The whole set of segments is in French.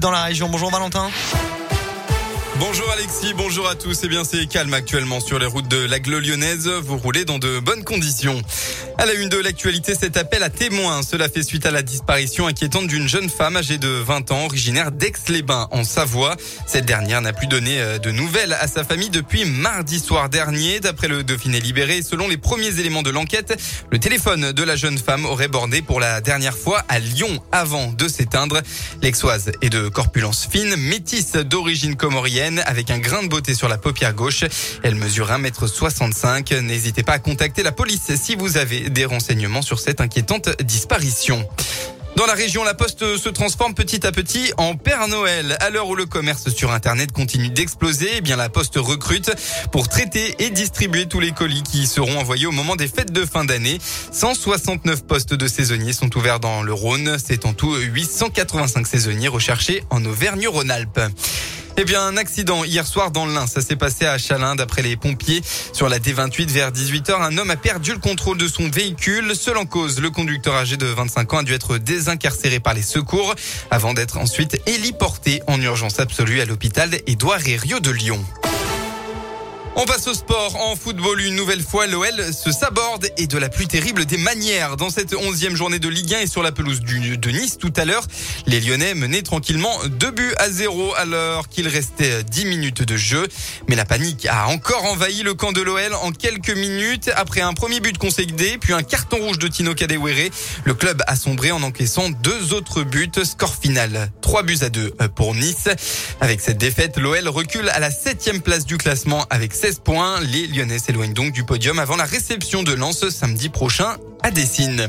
dans la région. Bonjour Valentin. Bonjour Alexis, bonjour à tous. Eh bien, c'est calme actuellement sur les routes de l'Aglo lyonnaise. Vous roulez dans de bonnes conditions. À la une de l'actualité, cet appel à témoins. Cela fait suite à la disparition inquiétante d'une jeune femme âgée de 20 ans, originaire d'Aix-les-Bains, en Savoie. Cette dernière n'a plus donné euh, de nouvelles à sa famille depuis mardi soir dernier. D'après le Dauphiné libéré, selon les premiers éléments de l'enquête, le téléphone de la jeune femme aurait bordé pour la dernière fois à Lyon avant de s'éteindre. L'exoise est de corpulence fine, métisse d'origine comorienne avec un grain de beauté sur la paupière gauche. Elle mesure 1m65. N'hésitez pas à contacter la police si vous avez des renseignements sur cette inquiétante disparition. Dans la région, la Poste se transforme petit à petit en Père Noël. À l'heure où le commerce sur Internet continue d'exploser, eh bien la Poste recrute pour traiter et distribuer tous les colis qui seront envoyés au moment des fêtes de fin d'année. 169 postes de saisonniers sont ouverts dans le Rhône. C'est en tout 885 saisonniers recherchés en Auvergne-Rhône-Alpes. Eh bien, un accident hier soir dans l'Ain. Ça s'est passé à Chalin, d'après les pompiers. Sur la D28 vers 18h, un homme a perdu le contrôle de son véhicule. Seul en cause, le conducteur âgé de 25 ans a dû être désincarcéré par les secours avant d'être ensuite héliporté en urgence absolue à l'hôpital Édouard Herriot de Lyon. On passe au sport. En football, une nouvelle fois, l'OL se saborde et de la plus terrible des manières. Dans cette onzième journée de Ligue 1 et sur la pelouse de Nice tout à l'heure, les Lyonnais menaient tranquillement deux buts à zéro alors qu'il restait dix minutes de jeu. Mais la panique a encore envahi le camp de l'OL en quelques minutes. Après un premier but concédé, puis un carton rouge de Tino Kadewere, le club a sombré en encaissant deux autres buts. Score final, trois buts à deux pour Nice. Avec cette défaite, l'OL recule à la septième place du classement avec 16 points. Les Lyonnais s'éloignent donc du podium avant la réception de Lens samedi prochain à Dessine.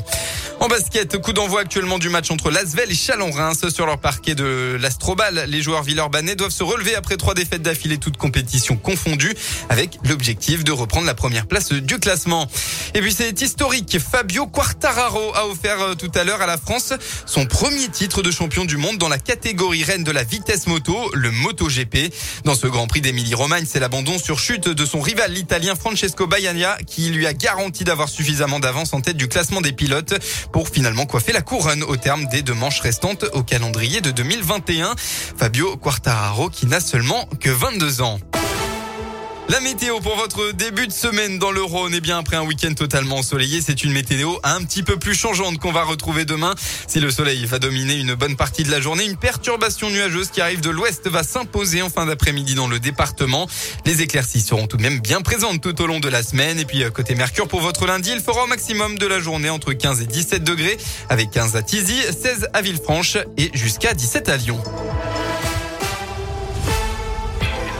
En basket, coup d'envoi actuellement du match entre Lasvel et Chalon-Reims sur leur parquet de l'Astrobal. Les joueurs villeurbanais doivent se relever après trois défaites d'affilée, toutes compétitions confondues, avec l'objectif de reprendre la première place du classement. Et puis c'est historique. Fabio Quartararo a offert euh, tout à l'heure à la France son premier titre de champion du monde dans la catégorie reine de la vitesse moto, le MotoGP. Dans ce Grand Prix d'Émilie-Romagne, c'est l'abandon sur chute de son rival, l'italien Francesco Bagnaia, qui lui a garanti d'avoir suffisamment d'avance en tête du classement des pilotes pour finalement coiffer la couronne au terme des deux manches restantes au calendrier de 2021. Fabio Quartararo qui n'a seulement que 22 ans. La météo pour votre début de semaine dans le Rhône. Eh bien, après un week-end totalement ensoleillé, c'est une météo un petit peu plus changeante qu'on va retrouver demain. Si le soleil va dominer une bonne partie de la journée, une perturbation nuageuse qui arrive de l'ouest va s'imposer en fin d'après-midi dans le département. Les éclaircies seront tout de même bien présentes tout au long de la semaine. Et puis, euh, côté Mercure, pour votre lundi, il fera au maximum de la journée entre 15 et 17 degrés, avec 15 à Tizy, 16 à Villefranche et jusqu'à 17 à Lyon.